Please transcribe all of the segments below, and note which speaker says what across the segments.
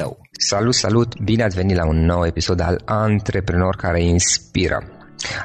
Speaker 1: tău. Salut, salut! Bine ați venit la un nou episod al Antreprenor care inspiră.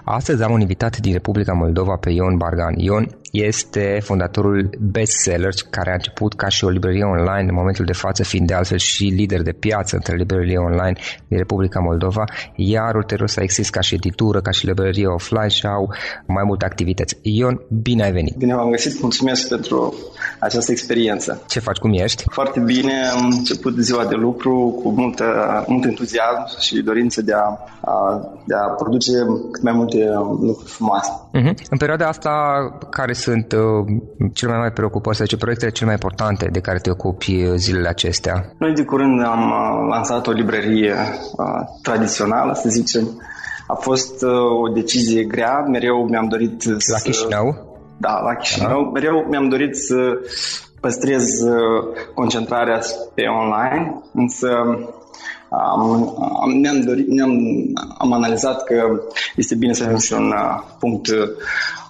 Speaker 1: Astăzi am un invitat din Republica Moldova pe Ion Bargan. Ion este fondatorul Bestsellers, care a început ca și o librărie online, în momentul de față fiind de altfel și lider de piață între librărie online din Republica Moldova, iar ulterior s-a exist ca și editură, ca și librărie offline și au mai multe activități. Ion, bine ai venit!
Speaker 2: Bine v-am găsit, mulțumesc pentru această experiență.
Speaker 1: Ce faci, cum ești?
Speaker 2: Foarte bine, am început ziua de lucru cu multă, mult entuziasm și dorință de a, a, de a produce cât mai multe lucruri frumoase.
Speaker 1: Uh-huh. În perioada asta, care sunt uh, cele mai mari preocupări, sau ce proiectele cele mai importante de care te ocupi uh, zilele acestea?
Speaker 2: Noi de curând am uh, lansat o librărie uh, tradițională, să zicem. A fost uh, o decizie grea, mereu mi-am dorit
Speaker 1: La
Speaker 2: să...
Speaker 1: Chișinău?
Speaker 2: Da, la Chișinău. Da. Mereu mi-am dorit să păstrez uh, concentrarea pe online, însă am, am, ne-am, dorit, ne-am am analizat că este bine să avem și un uh, punct, uh,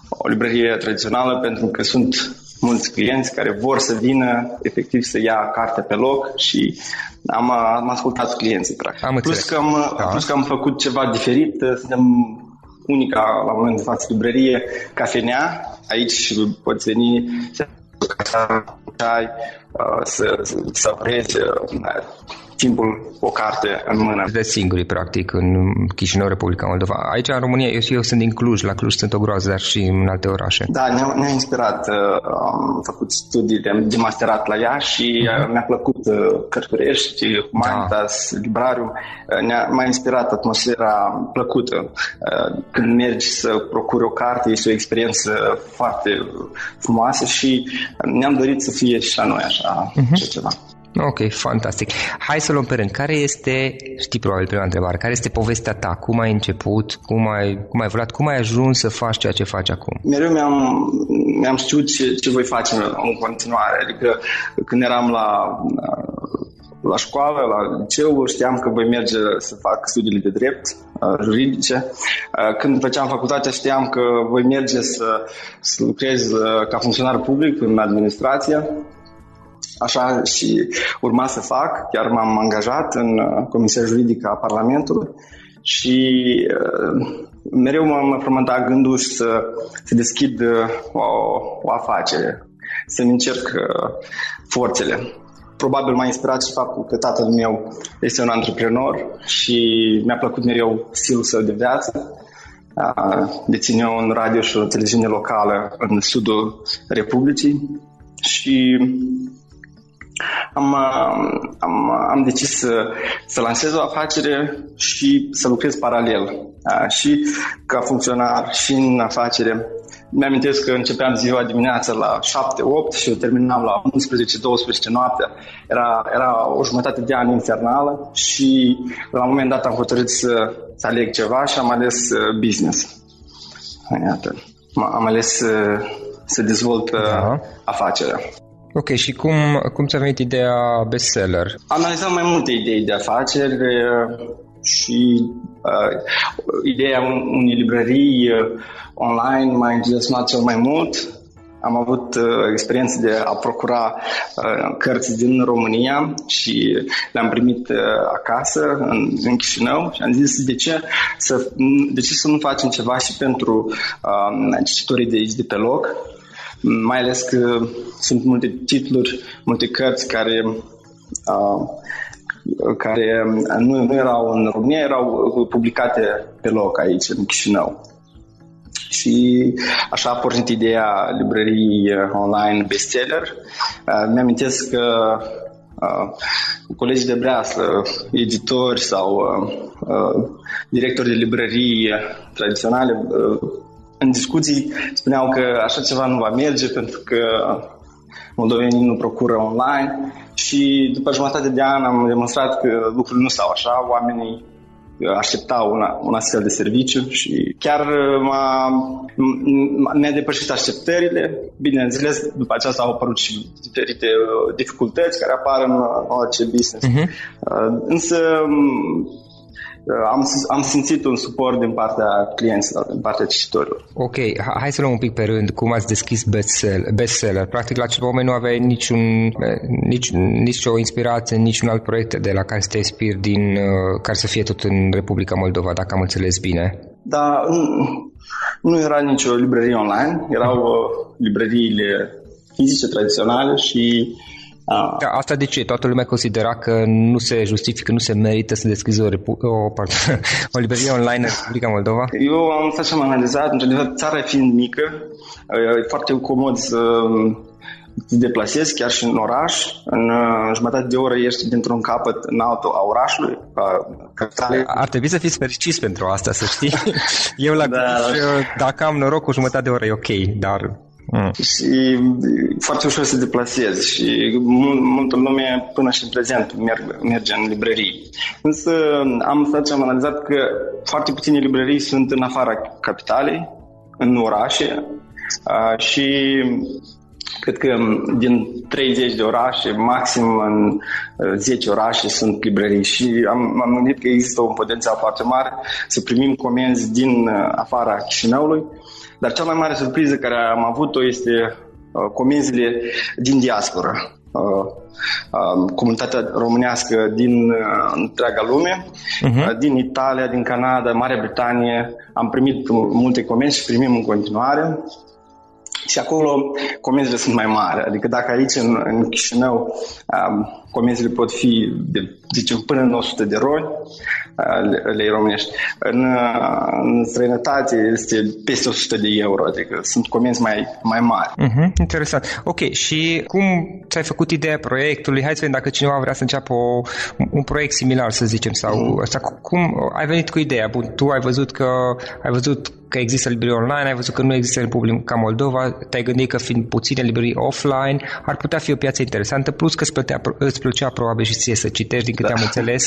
Speaker 2: o librărie tradițională, pentru că sunt mulți clienți care vor să vină efectiv să ia carte pe loc și am, am ascultat clienții, practic.
Speaker 1: Am
Speaker 2: plus, că am, da. plus că am făcut ceva diferit, suntem unica la moment de față librărie, cafenea, aici poți veni să ai, să, să, să aprezi timpul o carte în mână.
Speaker 3: De singuri, practic, în Chișinău, Republica Moldova. Aici, în România, eu, eu sunt din Cluj, la Cluj sunt o groază, dar și în alte orașe.
Speaker 2: Da, ne-a, ne-a inspirat. Uh, am făcut studii de, de masterat la ea și uh-huh. mi-a plăcut uh, Cărturești, Humanitas, da. Librarium. Ne-a, m-a inspirat atmosfera plăcută. Când mergi să procuri o carte, este o experiență foarte frumoasă și ne-am dorit să fie și la noi așa uh-huh. ceva.
Speaker 3: Ok, fantastic. Hai să luăm pe rând. Care este, știi probabil prima întrebare, care este povestea ta? Cum ai început? Cum ai, cum ai evoluat? Cum ai ajuns să faci ceea ce faci acum?
Speaker 2: Mereu mi-am, mi-am știut ce, ce voi face în continuare. Adică când eram la, la școală, la liceu, știam că voi merge să fac studiile de drept uh, juridice. Uh, când făceam facultatea știam că voi merge să, să lucrez uh, ca funcționar public în administrație Așa și urma să fac, chiar m-am angajat în uh, Comisia Juridică a Parlamentului și uh, mereu m-am frământat gândul să, să deschid uh, o, o afacere, să-mi încerc forțele. Probabil m-a inspirat și faptul că tatăl meu este un antreprenor și mi-a plăcut mereu stilul său de viață. Deține un radio și o televiziune locală în sudul Republicii și am, am, am decis să, să lansez o afacere și să lucrez paralel. Da? Și ca funcționar și în afacere. Mi-amintesc că începeam ziua dimineața la 7-8 și terminam la 11-12 noaptea. Era, era o jumătate de an infernală și la un moment dat am hotărât să, să aleg ceva și am ales uh, business. Iată. Am ales să, să dezvolt da. afacerea.
Speaker 3: Ok, și cum, cum ți-a venit ideea bestseller?
Speaker 2: Am analizat mai multe idei de afaceri uh, și uh, ideea unei librării uh, online m-a entuziasmat cel mai mult. Am avut uh, experiență de a procura uh, cărți din România și le-am primit uh, acasă, în, în Chișinău, și am zis de ce, să, de ce să nu facem ceva și pentru uh, cititorii de aici, de pe loc, mai ales că sunt multe titluri, multe cărți care uh, care nu, nu erau în România, erau publicate pe loc aici, în Chișinău. Și așa a pornit ideea librării online bestseller. Uh, mi-amintesc că uh, colegii de breaslă, editori sau uh, uh, directori de librării tradiționale uh, în discuții spuneau că așa ceva nu va merge pentru că moldovenii nu procură online și după jumătate de an am demonstrat că lucrurile nu stau așa, oamenii așteptau una, un astfel de serviciu și chiar m-a, mi-a depășit așteptările. Bineînțeles, după aceasta au apărut și diferite uh, dificultăți care apar în orice business. Uh-huh. Însă am, am simțit un suport din partea clienților, din partea cititorilor.
Speaker 3: Ok, hai să luăm un pic pe rând cum ați deschis bestseller. bestseller. Practic, la acel moment nu aveai niciun, nici, nici o inspirație, niciun alt proiect de la care să te inspiri din, uh, care să fie tot în Republica Moldova, dacă am înțeles bine.
Speaker 2: Da, nu era nicio librărie online, erau uh, librăriile fizice tradiționale și
Speaker 3: Ah. Da, asta de ce? Toată lumea considera că nu se justifică, nu se merită să deschizi o, repu- o, pardon, o librărie online în Republica Moldova?
Speaker 2: Eu am stat și am analizat, într-adevăr, țara fiind mică, e foarte comod să te deplasezi chiar și în oraș. În jumătate de oră ești dintr-un capăt în altul a orașului, a
Speaker 3: capitalei. Ar trebui să fiți fericiți pentru asta, să știi. Eu la da. dacă am noroc, o jumătate de oră e ok, dar
Speaker 2: Mm. Și foarte ușor să deplasezi și multă lume până și în prezent merg, merge în librării. Însă am stat și am analizat că foarte puține librării sunt în afara capitalei, în orașe și cred că din 30 de orașe, maxim în 10 orașe sunt librării și am, am gândit că există un potențial foarte mare să primim comenzi din afara Chișinăului dar cea mai mare surpriză care am avut-o este uh, comenzile din diaspora. Uh, uh, comunitatea românească din uh, întreaga lume, uh-huh. din Italia, din Canada, Marea Britanie. Am primit multe comenzi și primim în continuare. Și acolo comenzile sunt mai mari. Adică dacă aici în, în Chișinău um, comenzile pot fi, de, zicem, până în 100 de roli, lei românești. În, în străinătate este peste 100 de euro, adică sunt comenzi mai, mai mari.
Speaker 3: Uh-huh, interesant. Ok, și cum ți-ai făcut ideea proiectului? Hai să vedem dacă cineva vrea să înceapă o, un proiect similar, să zicem, sau uh-huh. așa, cum ai venit cu ideea? Bun, tu ai văzut că ai văzut că există librării online, ai văzut că nu există în Republica Moldova, te-ai gândit că fiind puține librării offline, ar putea fi o piață interesantă, plus că îți plăcea, îți plăcea probabil și ție să citești, din câte da. am înțeles,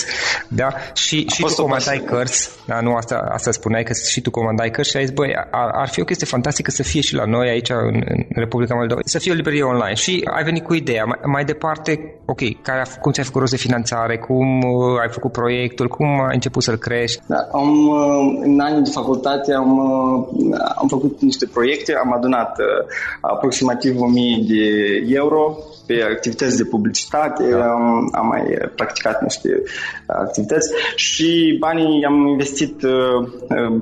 Speaker 3: da? Și, și tu comandai cărți, da? nu asta, asta spuneai, că și tu comandai cărți și ai zis, băi, ar, ar fi o chestie fantastică să fie și la noi aici în, în Republica Moldova, să fie o librărie online. Și ai venit cu ideea, mai, mai departe, ok, care, cum ți-ai făcut rost de finanțare, cum uh, ai făcut proiectul, cum ai început să-l crești?
Speaker 2: Da, am, uh, în anii de facultate am am făcut niște proiecte, am adunat uh, aproximativ 1000 de euro pe activități de publicitate, da. Am, am mai practicat niște activități și banii am investit uh, uh,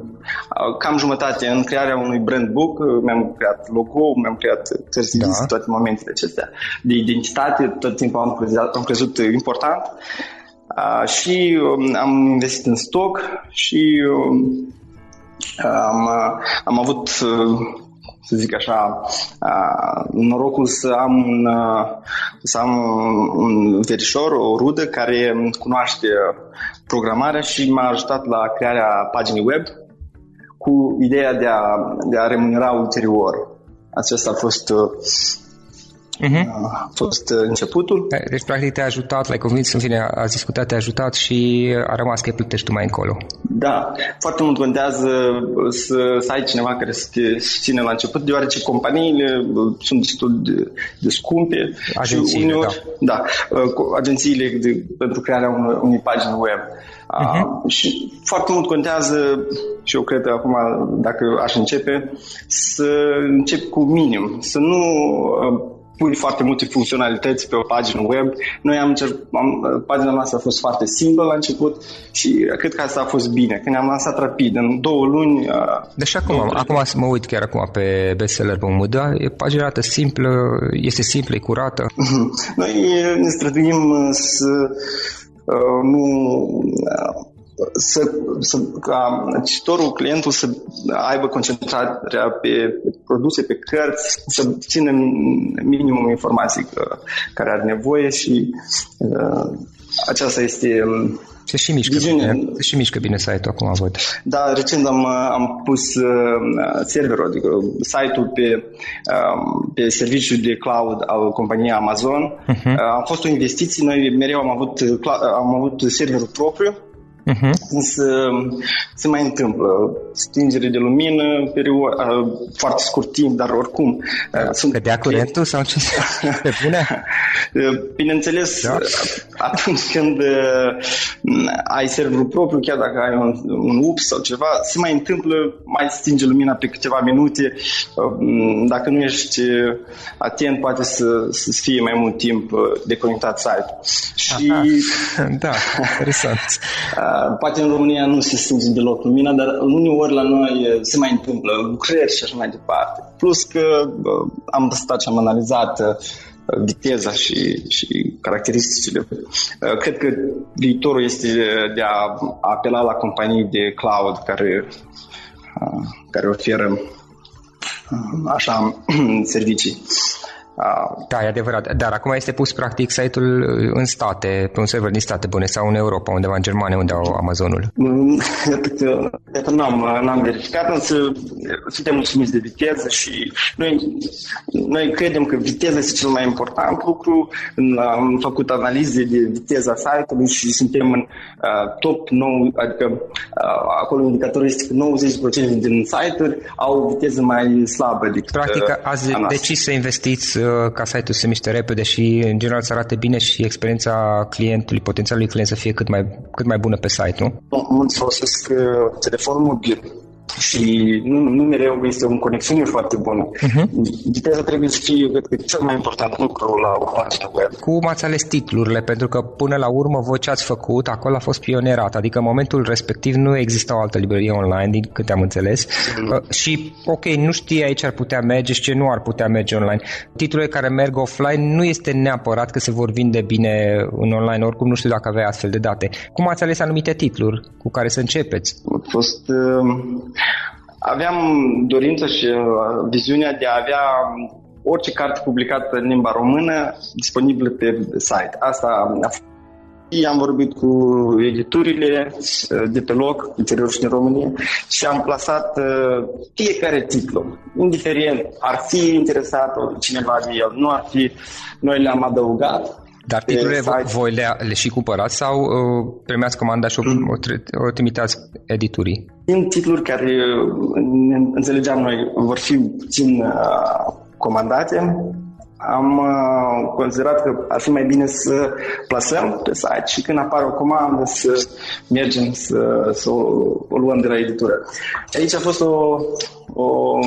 Speaker 2: cam jumătate în crearea unui brand book, mi-am creat logo, mi-am creat cărți da. toate momentele acestea de identitate, tot timpul am crezut, am crezut important. Uh, și um, am investit în stoc și um, am, am avut, să zic așa, norocul să am un, să am un verișor, o rudă care cunoaște programarea și m-a ajutat la crearea paginii web cu ideea de a, de a remunera ulterior. Acesta a fost Uh-huh. A fost uh, începutul.
Speaker 3: Deci, practic, te-a ajutat, l-ai convins, în fine, a discutat, te-a ajutat și a rămas că plătești tu mai încolo.
Speaker 2: Da, foarte mult contează să, să ai cineva care să te susține la început, deoarece companiile uh, sunt destul de, de scumpe.
Speaker 3: Agențiile,
Speaker 2: și uneori, da. da agențiile de, pentru crearea unei, unei pagini web. Uh-huh. Uh, și foarte mult contează, și eu cred că acum, dacă aș începe, să încep cu minim, să nu uh, pui foarte multe funcționalități pe o pagină web. Noi am încercat, am, pagina noastră a fost foarte simplă la început și cred că asta a fost bine. Când ne-am lansat rapid, în două luni...
Speaker 3: Deci acum, două, acum mă uit chiar acum pe bestseller.ro, da, e pagina arată simplă, este simplă, e curată.
Speaker 2: Noi ne străduim să uh, nu să, să, ca cititorul, clientul să aibă concentrarea pe produse, pe cărți, să țină minimum informații care are nevoie și uh, aceasta este
Speaker 3: se și mișcă, bine, se și mișcă bine site-ul acum, văd.
Speaker 2: Da, recent am, am pus uh, serverul, adică site-ul pe, uh, pe serviciul de cloud al companiei Amazon. Uh-huh. Uh, a fost o investiție, noi mereu am avut, am avut serverul propriu Uh-huh. Însă se mai întâmplă stingere de lumină, perioadă, foarte scurt timp, dar oricum.
Speaker 3: Sunt Cădea curentul sau ce? Pe bune?
Speaker 2: Bineînțeles, da. atunci când ai serverul propriu, chiar dacă ai un, un ups sau ceva, se mai întâmplă, mai stinge lumina pe câteva minute. Dacă nu ești atent, poate să, să fie mai mult timp deconectat site.
Speaker 3: Și... Aha. Da, interesant.
Speaker 2: Poate în România nu se simte deloc lumina, dar uneori la noi se mai întâmplă lucrări și așa mai departe. Plus că am stat și am analizat viteza și, și caracteristicile. Cred că viitorul este de a apela la companii de cloud care, care oferă așa servicii.
Speaker 3: Da, e adevărat. Dar acum este pus practic site-ul în state, pe un server din state bune sau în Europa, undeva în Germania, unde au Amazonul.
Speaker 2: Mm, iată, n-am, n-am verificat, însă suntem mulțumiți de viteză și noi, noi credem că viteza este cel mai important lucru. Am făcut analize de viteza site-ului și suntem în uh, top 9, adică uh, acolo indicatorul este că 90% din site-uri au viteză mai slabă decât
Speaker 3: Practic ați decis să investiți ca site-ul să se miște repede și în general să arate bine și experiența clientului, potențialului client să fie cât mai, cât mai bună pe site, nu?
Speaker 2: Mulți folosesc telefonul mobil și nu, nu mereu este o conexiune foarte bună. Uh-huh. Viteza trebuie să fie, cred că, cel mai important lucru la o pagină web.
Speaker 3: Cum ați ales titlurile? Pentru că până la urmă voi ce ați făcut, acolo a fost pionerat, adică în momentul respectiv nu exista o altă librărie online, din câte am înțeles, uh-huh. și ok, nu știai ce ar putea merge și ce nu ar putea merge online. Titlurile care merg offline nu este neapărat că se vor vinde bine în online, oricum nu știu dacă aveai astfel de date. Cum ați ales anumite titluri cu care să începeți?
Speaker 2: A fost... Uh aveam dorința și uh, viziunea de a avea orice carte publicată în limba română disponibilă pe site. Asta a fost am vorbit cu editurile uh, de pe loc, interiorul și din România, și am plasat uh, fiecare titlu. Indiferent ar fi interesat cineva de el, nu ar fi, noi le-am adăugat
Speaker 3: dar titlurile voi le, le și cumpărați sau uh, premiați comanda și o, mm. o, o trimiteați editurii?
Speaker 2: Din titluri care uh, înțelegeam noi vor fi puțin uh, comandate, am uh, considerat că ar fi mai bine să plasăm pe site și când apare o comandă să mergem să, să o, o luăm de la editură. Aici a fost o, o,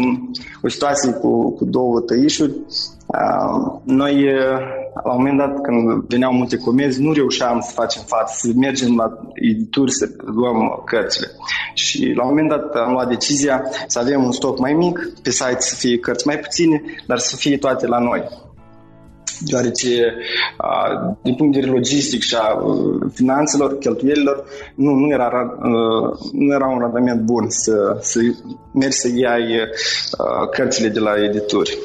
Speaker 2: o situație cu, cu două tăișuri. Uh, noi la un moment dat, când veneau multe comenzi, nu reușeam să facem față, să mergem la edituri să luăm cărțile. Și la un moment dat am luat decizia să avem un stoc mai mic, pe site să fie cărți mai puține, dar să fie toate la noi deoarece din punct de vedere logistic și a finanțelor, cheltuielilor, nu, nu, era, nu era un randament bun să, să mergi să iei cărțile de la edituri.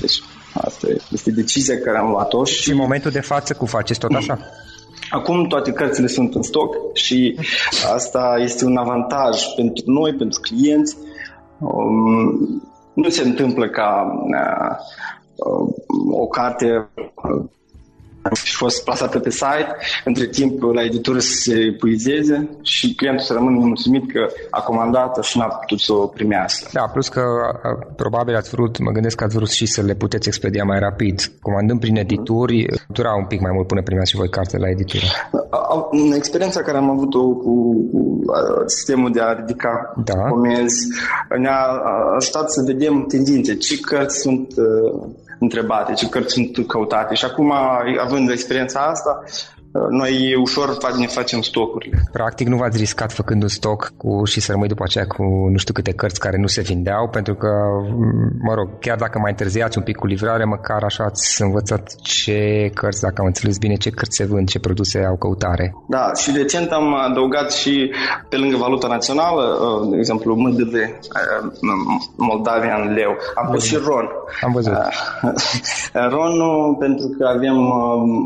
Speaker 2: Deci Asta este decizia care am luat-o.
Speaker 3: Și, și în momentul de față cum faceți tot așa?
Speaker 2: Acum toate cărțile sunt în stoc și asta este un avantaj pentru noi, pentru clienți. Um, nu se întâmplă ca uh, o carte și fost plasată pe site, între timp la editură să se puizeze și clientul să rămână mulțumit că a comandat și n-a putut să o primească.
Speaker 3: Da, plus că probabil ați vrut, mă gândesc că ați vrut și să le puteți expedia mai rapid. Comandând prin edituri, dura un pic mai mult până primeați și voi carte la editură.
Speaker 2: În experiența care am avut-o cu, cu sistemul de a ridica da. comenzi, ne-a ajutat să vedem tendințe, ce cărți sunt întrebate, ce cărți sunt căutate. Și acum, având experiența asta, noi ușor ne facem stocurile.
Speaker 3: Practic nu v-ați riscat făcând un stoc cu, și să rămâi după aceea cu nu știu câte cărți care nu se vindeau, pentru că, mă rog, chiar dacă mai întârziați un pic cu livrare, măcar așa ați învățat ce cărți, dacă am înțeles bine, ce cărți se vând, ce produse au căutare.
Speaker 2: Da, și recent am adăugat și pe lângă valuta națională, uh, de exemplu, MDL, uh, Moldavian Leu, am pus și RON.
Speaker 3: Am văzut. Uh,
Speaker 2: RON pentru că avem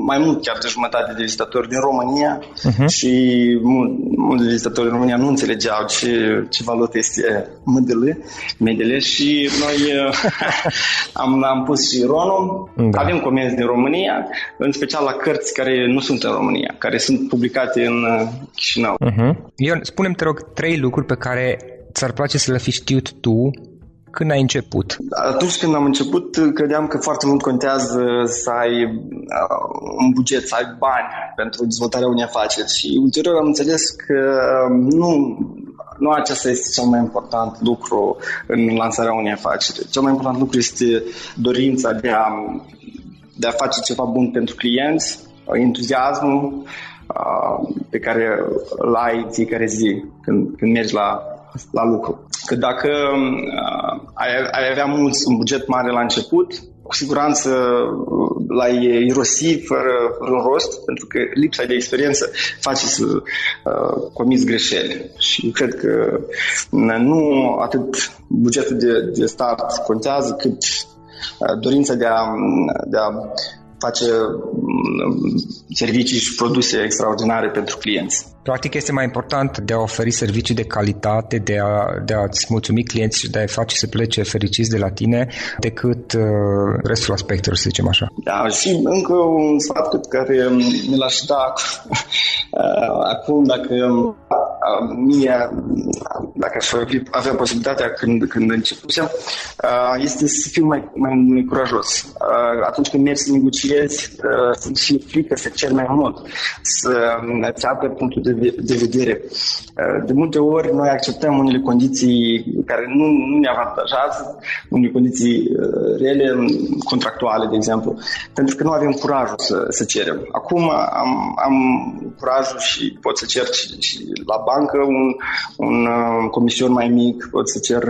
Speaker 2: mai mult chiar de jumătate de vizitatori din România uh-huh. și mulți vizitatori din România nu înțelegeau ce, ce valută este MDL, MDL și noi am, am pus și ronul. Da. Avem comenzi din România, în special la cărți care nu sunt în România, care sunt publicate în uh, Chișinău.
Speaker 3: Uh-huh. Ion, spune-mi, te rog, trei lucruri pe care ți-ar place să le fi știut tu când ai început?
Speaker 2: Atunci când am început, credeam că foarte mult contează să ai uh, un buget, să ai bani pentru dezvoltarea unei afaceri și ulterior am înțeles că um, nu, nu acesta este cel mai important lucru în lansarea unei afaceri. Cel mai important lucru este dorința de a, de a face ceva bun pentru clienți, entuziasmul uh, pe care îl ai fiecare zi când, când mergi la, la lucru. Că dacă uh, ai, ai avea mulți, un buget mare la început, cu siguranță uh, l-ai irosi fără, fără un rost, pentru că lipsa de experiență face să uh, comiți greșeli. Și cred că uh, nu atât bugetul de, de start contează, cât uh, dorința de a, de a face mm, servicii și produse extraordinare pentru clienți.
Speaker 3: Practic este mai important de a oferi servicii de calitate, de, a, de a-ți mulțumi clienți și de a face să plece fericiți de la tine decât uh, restul aspectelor, să zicem așa.
Speaker 2: Da, și încă un sfat pe care mi l-aș da uh, acum, dacă mie, dacă aș avea posibilitatea când, când începusem, este să fiu mai, mai curajos. Atunci când mergi să negociezi, să și frică să cer mai mult, să îți apă punctul de, de vedere. De multe ori noi acceptăm unele condiții care nu, nu ne avantajează, unele condiții rele, contractuale, de exemplu, pentru că nu avem curajul să, să cerem. Acum am, am curajul și pot să cer și, și la bancă un, un uh, comision mai mic, pot să cer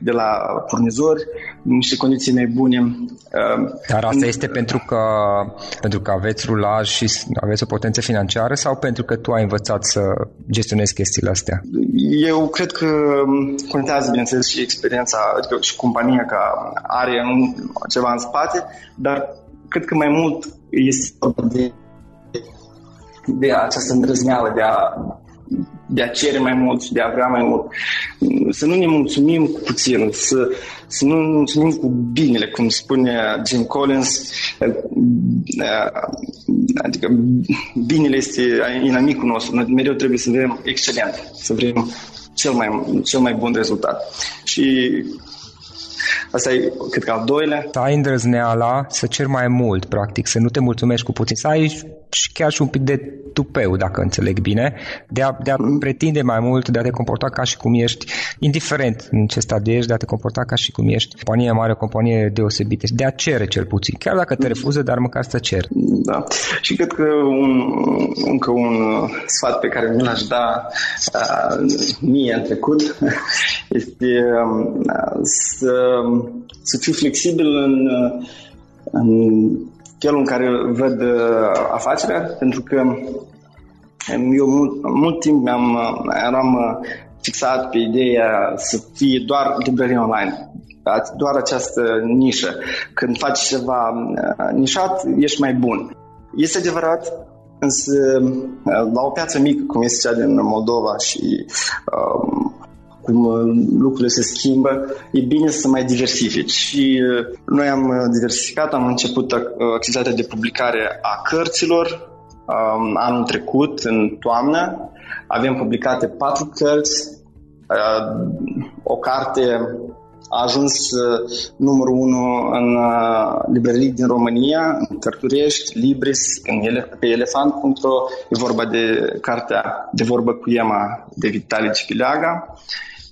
Speaker 2: de la furnizori niște condiții mai bune.
Speaker 1: Uh, Dar asta este pentru că, pentru că aveți rulaj și aveți o potență financiară sau pentru că tu ai învățat să gestionezi chestiile astea?
Speaker 2: Eu cred că contează, bineînțeles, și experiența, adică și compania ca are ceva în spate, dar cred că mai mult este de, de această îndrăzneală de a de a cere mai mult și de a vrea mai mult. Să nu ne mulțumim cu puțin, să, să nu ne mulțumim cu binele, cum spune Jim Collins, adică binele este inamicul nostru, noi mereu trebuie să vrem excelent, să vrem cel mai, cel mai bun rezultat. Și Asta e, cred că, al doilea.
Speaker 1: Să ai îndrăzneala să cer mai mult, practic, să nu te mulțumești cu puțin, să ai și chiar și un pic de tupeu, dacă înțeleg bine, de a, de a mm. pretinde mai mult, de a te comporta ca și cum ești, indiferent în ce stadiu ești, de a te comporta ca și cum ești companie mare, o companie deosebită, de a cere cel puțin, chiar dacă te mm. refuză, dar măcar să cer.
Speaker 2: Da, și cred că un, încă un sfat pe care mi l-aș da uh, mie în trecut este uh, să, să fiu flexibil în, în felul în care văd uh, afacerea, pentru că um, eu mult, mult timp am, uh, eram uh, fixat pe ideea să fie doar librărie online, doar această nișă. Când faci ceva nișat, ești mai bun. Este adevărat, însă la o piață mică, cum este cea din Moldova și um, cum uh, lucrurile se schimbă, e bine să mai diversifici. Și uh, noi am uh, diversificat, am început activitatea de publicare a cărților um, anul trecut, în toamnă. Avem publicate patru cărți, o carte a ajuns numărul unu în librării din România, în Cărturești, Libris, în ele, pe elefant.ro. E vorba de cartea De vorbă cu Ema de Vitali Cipileaga.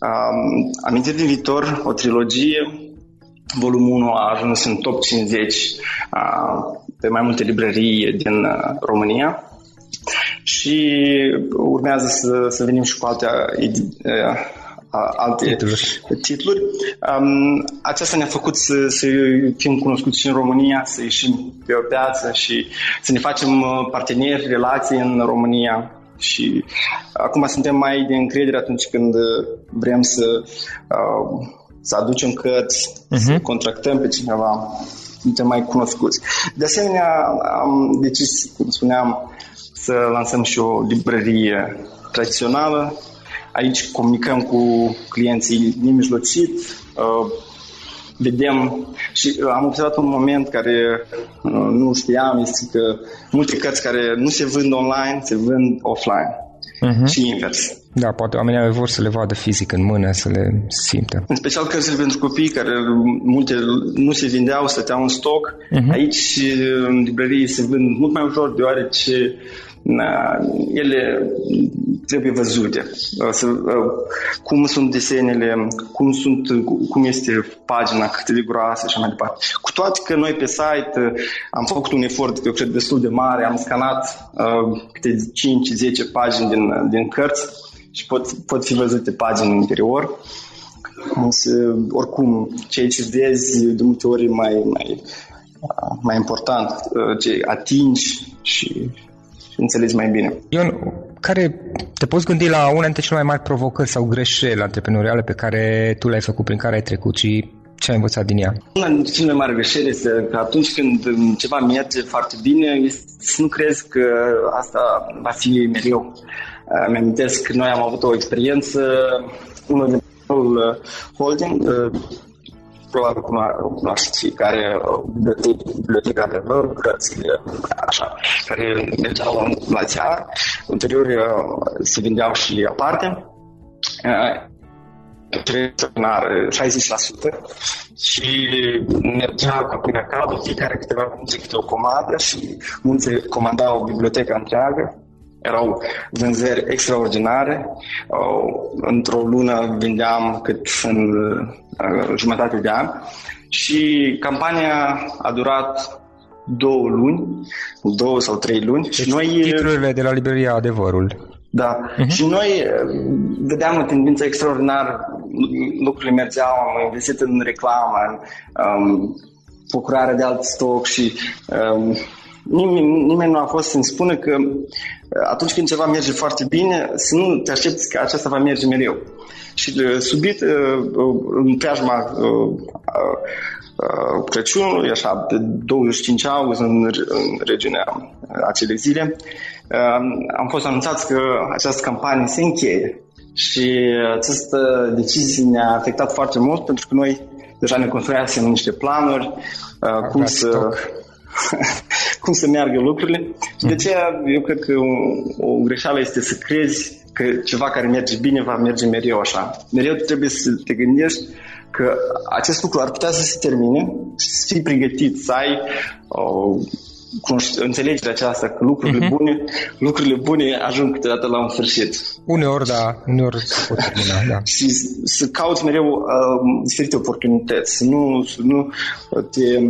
Speaker 2: Um, Amintiri din viitor, o trilogie, volumul 1 a ajuns în top 50 uh, pe mai multe librării din uh, România și urmează să, să venim și cu alte, uh, alte titluri. titluri. Um, aceasta ne-a făcut să, să fim cunoscuți și în România, să ieșim pe o piață și să ne facem uh, parteneri, relații în România și acum suntem mai de încredere atunci când vrem să, uh, să aducem cărți, uh-huh. să mhm. contractăm pe cineva, suntem mai cunoscuți. De asemenea, am decis, cum spuneam, să lansăm și o librărie tradițională. Aici comunicăm cu clienții nemijlocit, uh, vedem și uh, am observat un moment care uh, nu știam, este că multe cărți care nu se vând online, se vând offline uh-huh. și invers.
Speaker 1: Da, poate oamenii vor să le vadă fizic în mână, să le simtă.
Speaker 2: În special cărțile pentru copii, care multe nu se vindeau, stăteau în stoc. Uh-huh. Aici, în librărie, se vând mult mai ușor, deoarece ele trebuie văzute. Să, cum sunt desenele, cum, sunt, cum este pagina, cât de groasă și mai departe. Cu toate că noi pe site am făcut un efort, eu cred, destul de mare, am scanat uh, câte 5-10 pagini din, din cărți și pot, pot fi văzute pagini în interior. Însă, oricum, ceea ce vezi de multe ori mai, mai, mai important, ce atingi și înțelegi mai bine.
Speaker 1: Ion, care te poți gândi la una dintre cele mai mari provocări sau greșeli antreprenoriale pe care tu le-ai făcut, prin care ai trecut și ce ai învățat din ea?
Speaker 2: Una dintre cele mai mari greșeli este că atunci când ceva merge foarte bine, să nu crezi că asta va fi mereu. Mi-amintesc că noi am avut o experiență, unul din holding, probabil cunoașteți fiecare biblioteca de lor, cărțile așa, care mergeau la țară, ulterior se vindeau și aparte. Extraordinar, 60% și mergea cu până acolo, fiecare câteva minute câte o comandă și mulți comandau biblioteca întreagă erau vânzări extraordinare. Într-o lună vindeam cât în uh, jumătate de an și campania a durat două luni, două sau trei luni. Deci
Speaker 1: și noi, titlurile de la Libreria Adevărul.
Speaker 2: Da. Uh-huh. Și noi uh, vedeam o tendință extraordinară, lucrurile mergeau, am investit în reclamă, în um, procurare de alt stoc și um, nimeni, nimeni nu a fost să-mi spună că uh, atunci când ceva merge foarte bine, să nu te aștepți că aceasta va merge mereu. Și uh, subit, uh, în preajma Crăciunului, așa, de 25 august, în, în regiunea acelei zile, am fost anunțați că această campanie se încheie. Și această decizie ne-a afectat foarte mult pentru că noi deja ne construiasem niște planuri, cum să... Stoc cum să meargă lucrurile. Și de aceea eu cred că o, o greșeală este să crezi că ceva care merge bine va merge mereu așa. Mereu trebuie să te gândești că acest lucru ar putea să se termine și să fii pregătit, să ai o, înțelegerea aceasta că lucrurile uh-huh. bune, lucrurile bune ajung câteodată la un sfârșit.
Speaker 1: Uneori, da, uneori se pot termina, da.
Speaker 2: și să cauți mereu uh, diferite oportunități, să nu, să nu te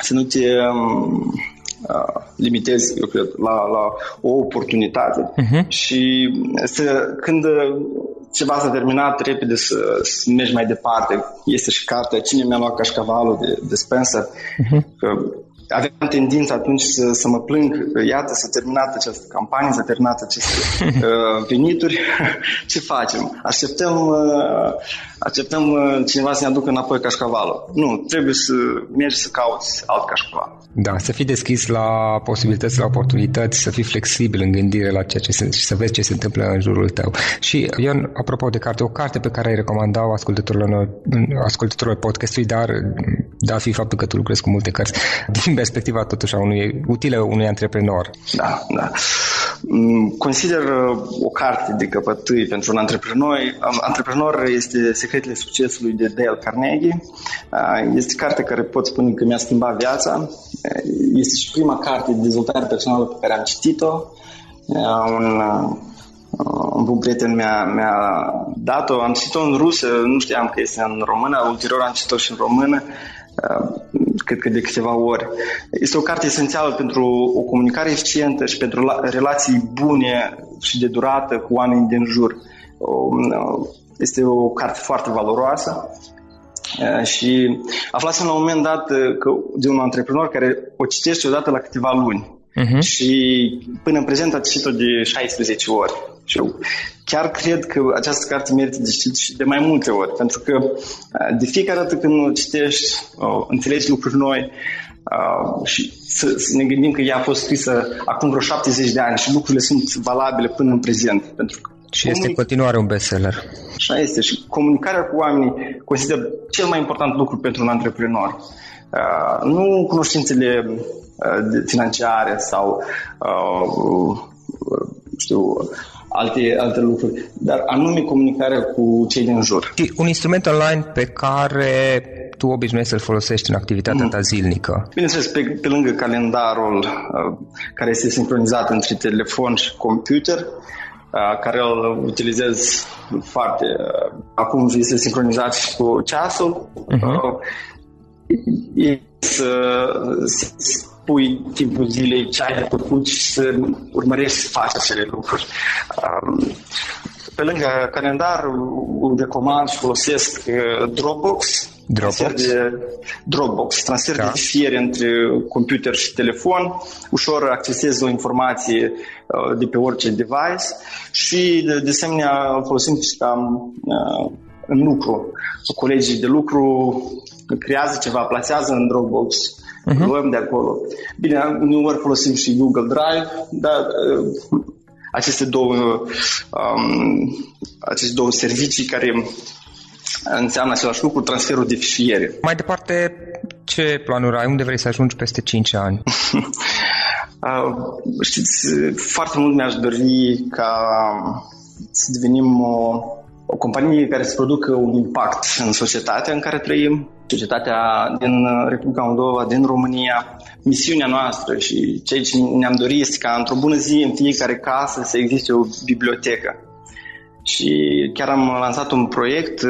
Speaker 2: să nu te um, uh, limitezi, eu cred, la, la o oportunitate uh-huh. și să, când ceva s-a terminat, repede să, să mergi mai departe. Este și cartea Cine mi-a luat cașcavalul de, de Spencer, uh-huh. că aveam tendința atunci să, să mă plâng că iată s-a terminat această campanie, s-a terminat aceste uh, venituri, ce facem? Așteptăm, uh, așteptăm uh, cineva să ne aducă înapoi cașcavalul. Nu, trebuie să mergi să cauți alt cașcaval.
Speaker 1: Da, să fii deschis la posibilități, la oportunități, să fii flexibil în gândire la ceea ce se, și să vezi ce se întâmplă în jurul tău. Și, Ion, apropo de carte, o carte pe care ai recomandau ascultătorilor, ascultătorilor podcastului, dar da, fi faptul că tu lucrezi cu multe cărți, din perspectiva totuși a unui, utile unui antreprenor.
Speaker 2: Da, da. Mm, consider uh, o carte de căpătâi pentru un antreprenor. Antreprenor este Secretele Succesului de Dale Carnegie. Uh, este carte care pot spune că mi-a schimbat viața. Uh, este și prima carte de dezvoltare personală pe care am citit-o. Un, un bun prieten mi-a, mi-a dat-o. Am citit-o în rusă, nu știam că este în română. Ulterior am citit-o și în română cred că de câteva ori. Este o carte esențială pentru o comunicare eficientă și pentru relații bune și de durată cu oamenii din jur. Este o carte foarte valoroasă și aflasem la un moment dat că de un antreprenor care o citește odată la câteva luni. Uh-huh. Și până în prezent a citit-o de 16 ori. Și eu chiar cred că această carte merită de citit și de mai multe ori, pentru că de fiecare dată când o citești, înțelegi lucruri noi și să, să ne gândim că ea a fost scrisă acum vreo 70 de ani și lucrurile sunt valabile până în prezent. Pentru că
Speaker 1: și este în continuare un bestseller.
Speaker 2: Așa este. Și comunicarea cu oamenii consider cel mai important lucru pentru un antreprenor. Uh, nu cunoștințele uh, financiare sau uh, știu, alte, alte lucruri, dar anume comunicarea cu cei din jur.
Speaker 1: Un instrument online pe care tu obișnuiești să-l folosești în activitatea mm. ta zilnică?
Speaker 2: Bineînțeles, pe, pe lângă calendarul uh, care este sincronizat între telefon și computer, uh, care îl utilizez foarte... Uh, acum este sincronizat și cu ceasul. Uh-huh. E să, să pui timpul zilei ce ai făcut și să urmărești să faci acele lucruri. Um, pe lângă calendar, recomand și folosesc uh, Dropbox,
Speaker 1: Dropbox. Transfer
Speaker 2: de, Dropbox, transfer da. de fișiere între computer și telefon, ușor accesezi o informație uh, de pe orice device și de, de asemenea folosim și ca uh, în lucru. Colegii de lucru creează ceva, plasează în Dropbox uh-huh. luăm de acolo. Bine, uneori folosim și Google Drive, dar uh, aceste două, um, aceste două servicii care înseamnă același lucru transferul de fișiere.
Speaker 1: Mai departe, ce planuri ai? Unde vrei să ajungi peste 5 ani?
Speaker 2: uh, știți, foarte mult mi-aș dori ca să devenim o, o companie care să producă un impact în societatea în care trăim, societatea din Republica Moldova, din România. Misiunea noastră și ceea ce ne-am dorit este ca într-o bună zi în fiecare casă să existe o bibliotecă. Și chiar am lansat un proiect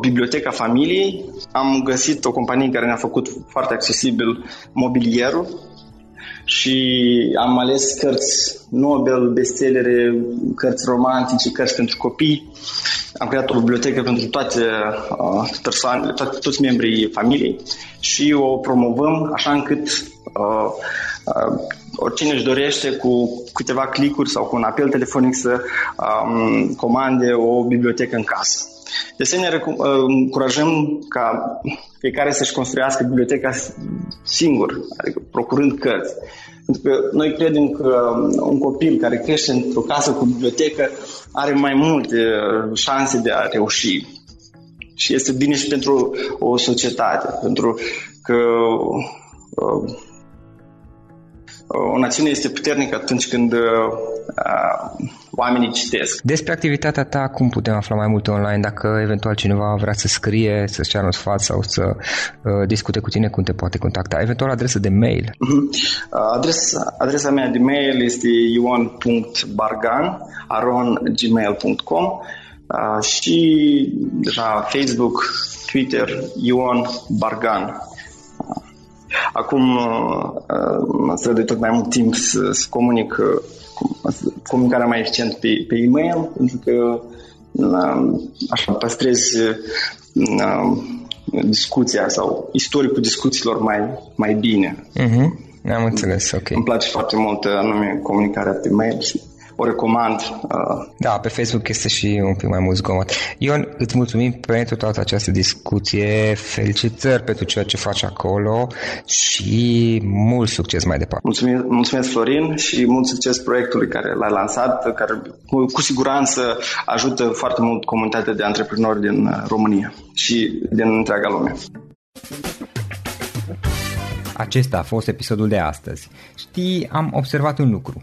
Speaker 2: Biblioteca Familiei. Am găsit o companie care ne-a făcut foarte accesibil mobilierul și am ales cărți Nobel, bestsellere, cărți romantice, cărți pentru copii. Am creat o bibliotecă pentru toate uh, persoanele, toate, toți membrii familiei și o promovăm așa încât uh, uh, oricine își dorește cu câteva clicuri sau cu un apel telefonic să um, comande o bibliotecă în casă. De asemenea, uh, încurajăm ca fiecare să-și construiască biblioteca singur, adică procurând cărți. Pentru că noi credem că un copil care crește într-o casă cu bibliotecă are mai multe uh, șanse de a reuși. Și este bine și pentru o societate, pentru că uh, o națiune este puternică atunci când uh, oamenii citesc.
Speaker 1: Despre activitatea ta, cum putem afla mai multe online? Dacă eventual cineva vrea să scrie, să-ți ceară un sfat sau să uh, discute cu tine, cum te poate contacta? Eventual adresă de mail? Uh-huh.
Speaker 2: Adresa, adresa mea de mail este ion.bargan.gmail.com uh, și deja Facebook, Twitter, Ion Bargan. Acum mă strădui tot mai mult timp să, să comunic comunicarea mai eficient pe, pe e-mail, pentru că așa păstrez discuția sau istoricul discuțiilor mai, mai bine.
Speaker 1: Uh-huh. Am înțeles, ok.
Speaker 2: Îmi place foarte mult anume comunicarea pe mail și o recomand. Uh.
Speaker 1: Da, pe Facebook este și un pic mai mult zgomot. Ion, îți mulțumim pentru toată această discuție, felicitări pentru ceea ce faci acolo și mult succes mai departe.
Speaker 2: Mulțumesc, mulțumesc Florin și mult succes proiectului care l-ai lansat, care cu, cu siguranță ajută foarte mult comunitatea de antreprenori din uh, România și din întreaga lume.
Speaker 1: Acesta a fost episodul de astăzi. Știi, am observat un lucru.